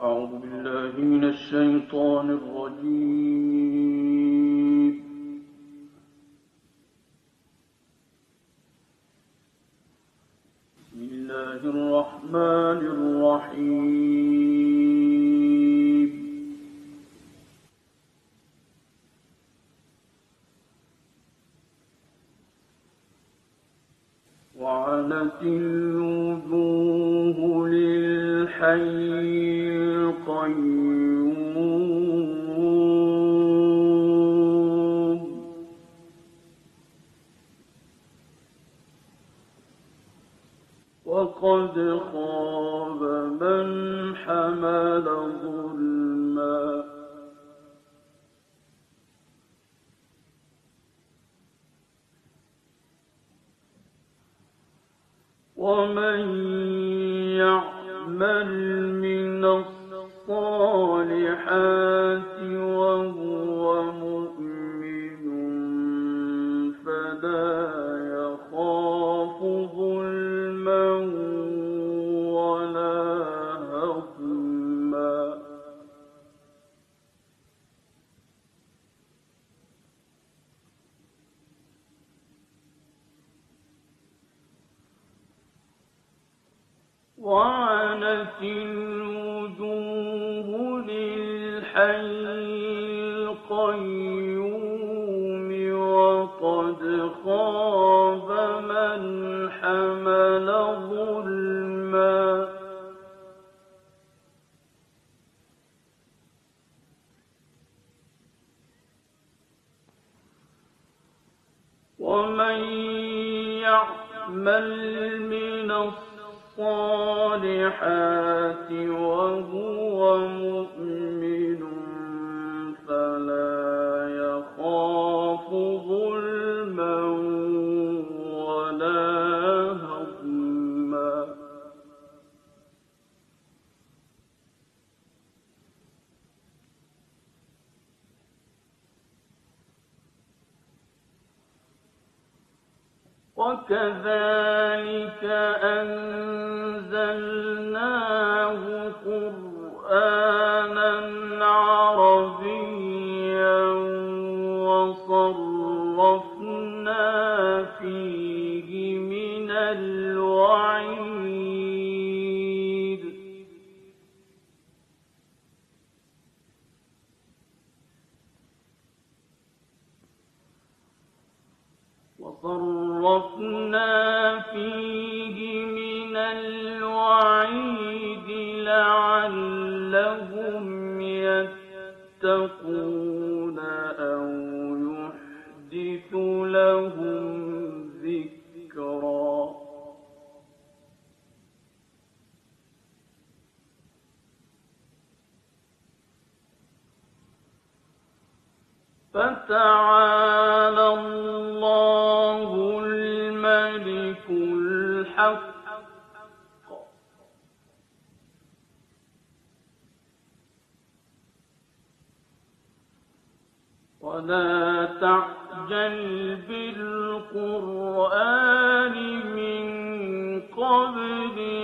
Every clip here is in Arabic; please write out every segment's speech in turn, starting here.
أعوذ بالله من الشيطان الرجيم. بسم الله الرحمن الرحيم. وعنت الوجوه للحي وقد خاب من حمل ظلما. ومن يعمل ومن يعمل من الصالحات وهو مؤمن فلا يخاف ظلما وكذلك أنزلناه قرآنا عربيا وصرفنا فيه وصرفنا فيه من الوعيد لعلهم يتقون أو يحدث لهم ذكرا فتعالى ولا تعجل بالقرآن من قبل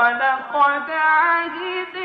ولقد عهدنا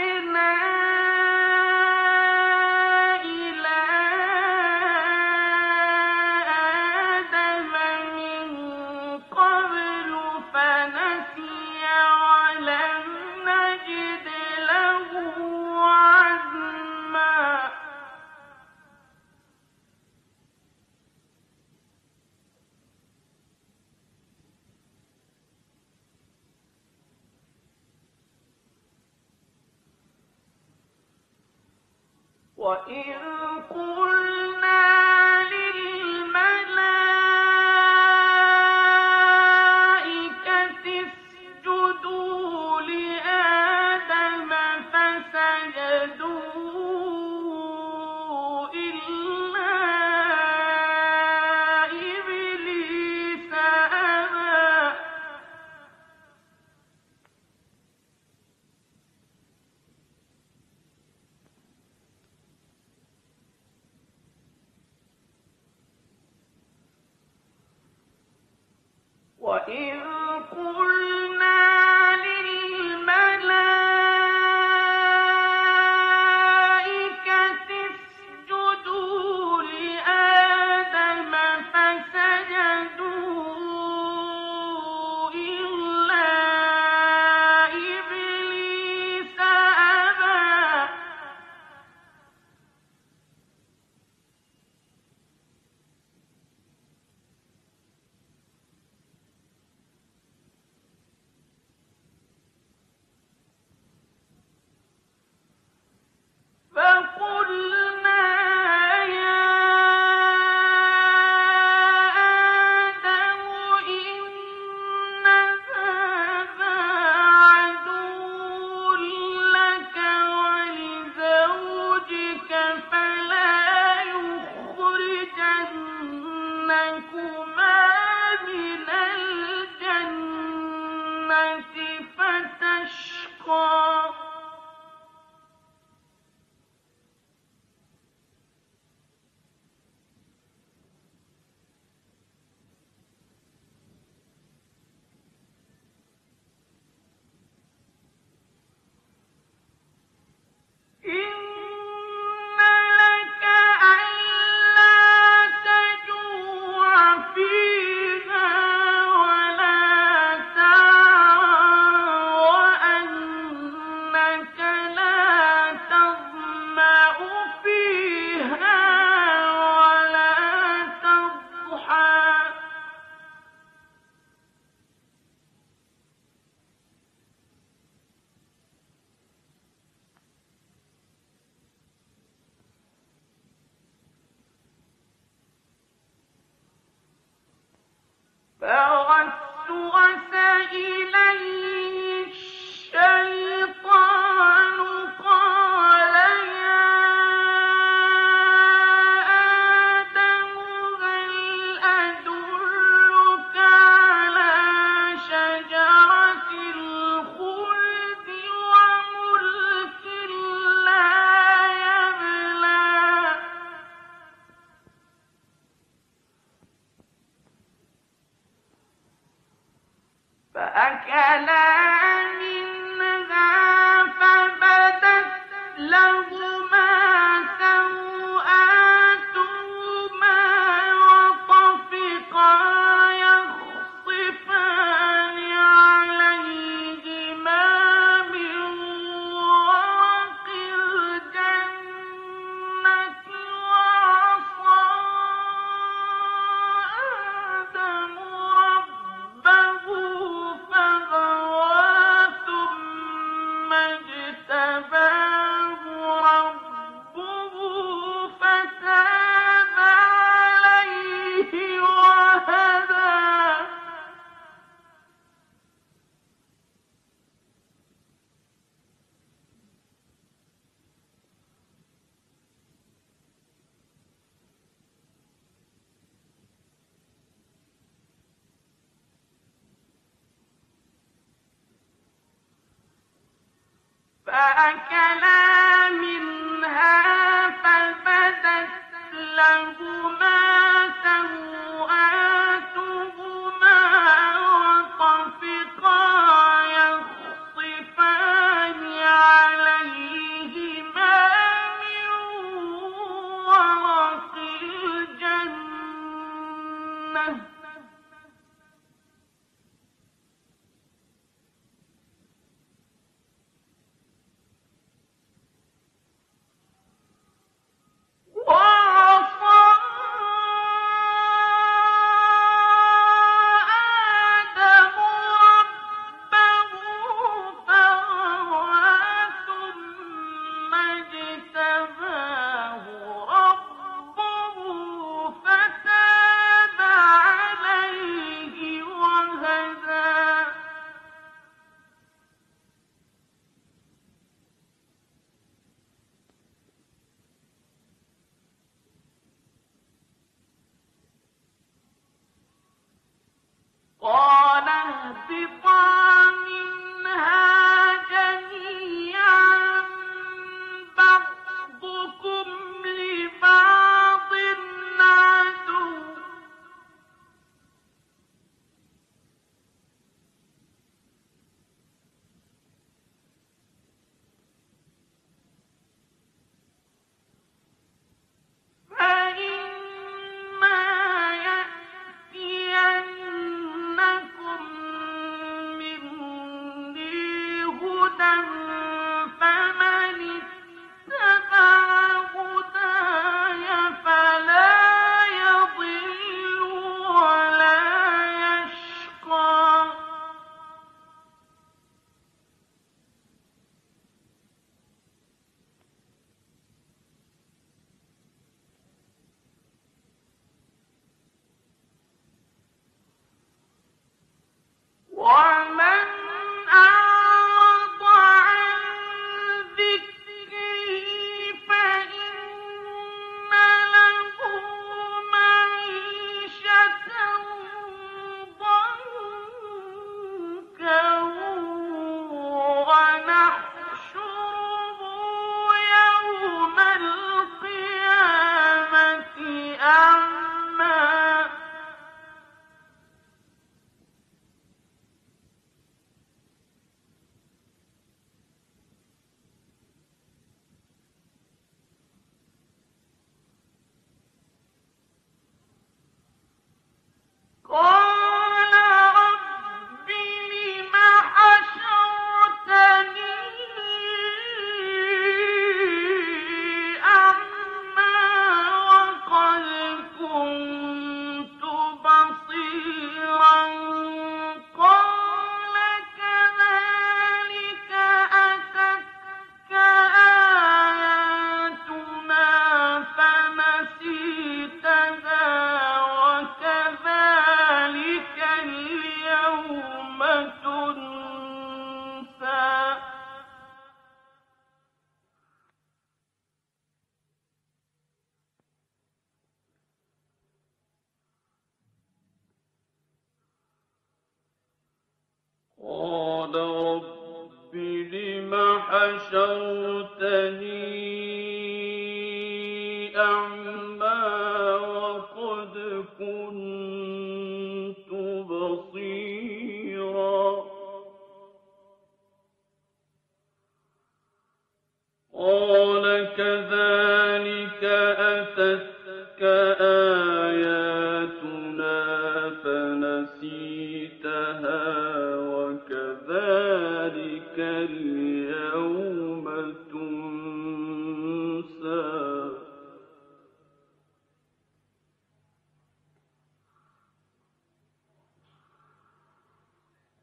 فأكلاه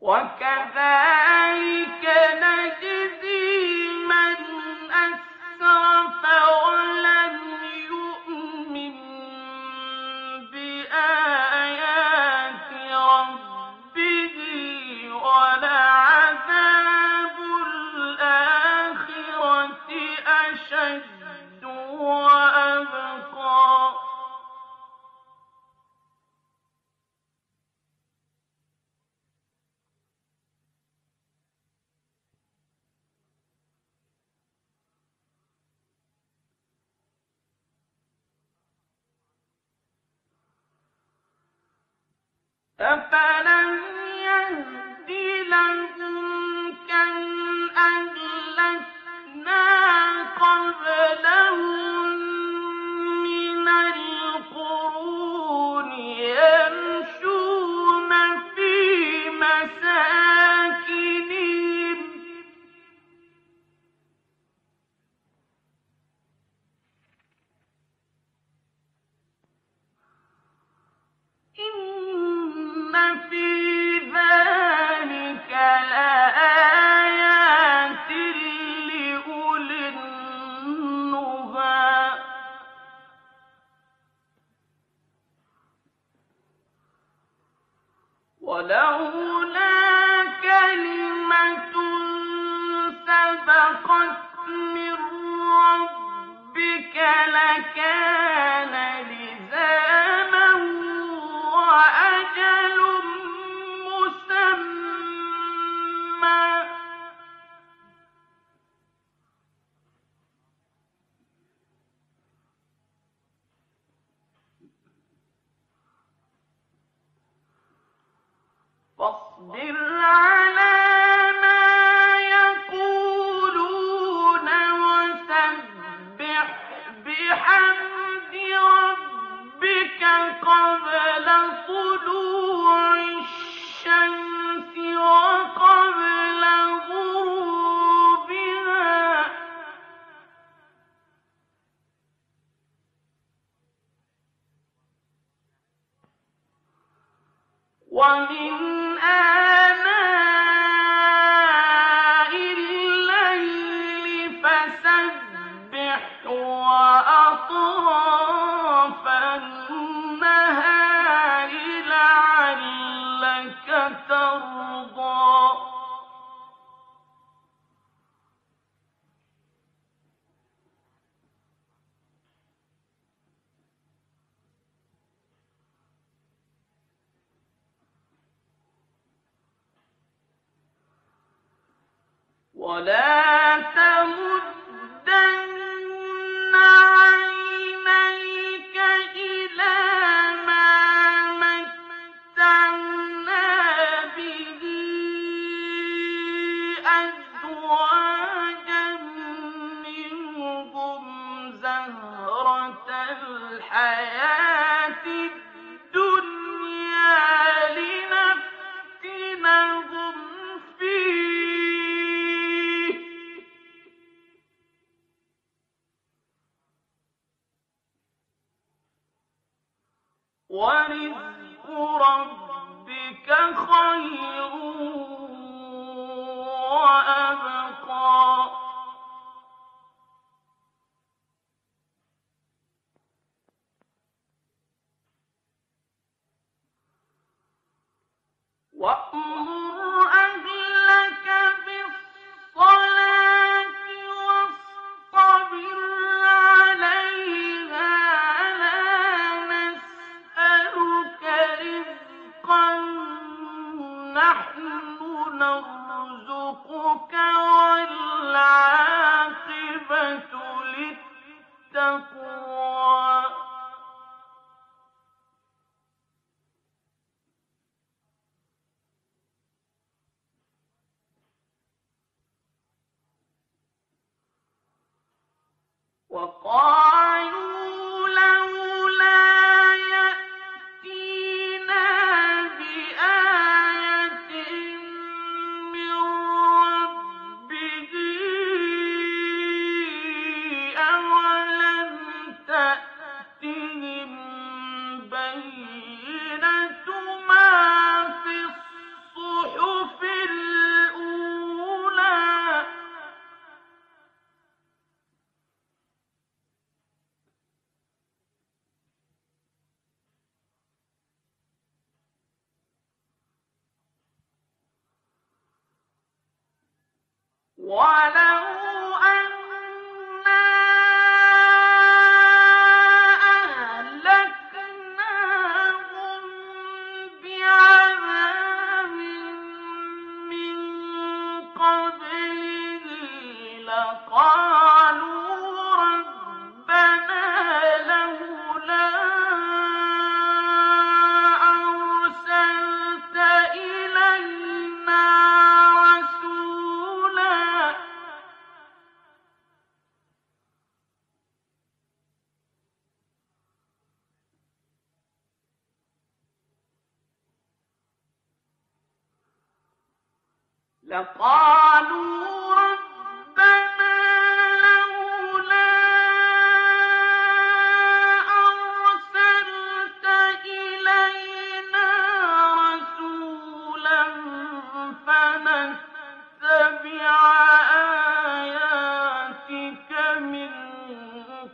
وكذلك Nigga, ولا تموتن ورزق ربك خير Well, all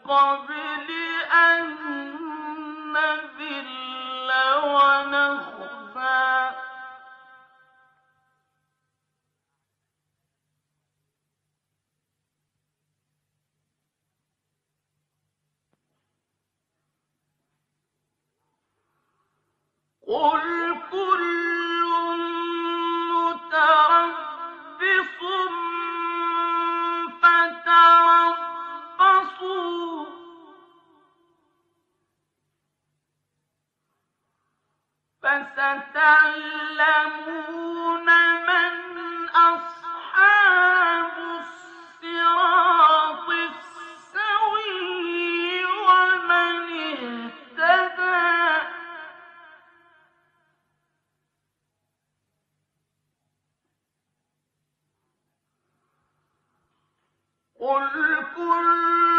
قبل قل كل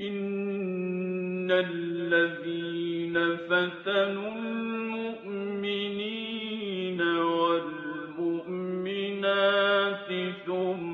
إن الذين فتنوا المؤمنين والمؤمنات ثم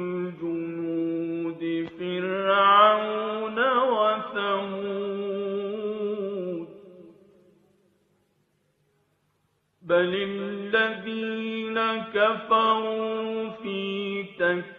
كفروا في تكذيب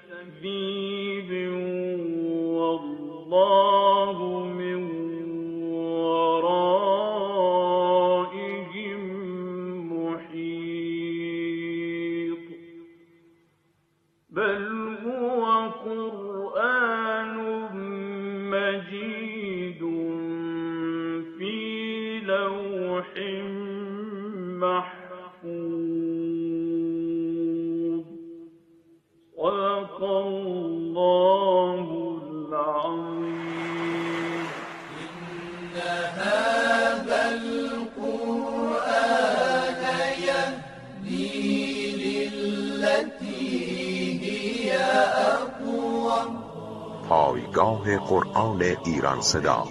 ایران صدا.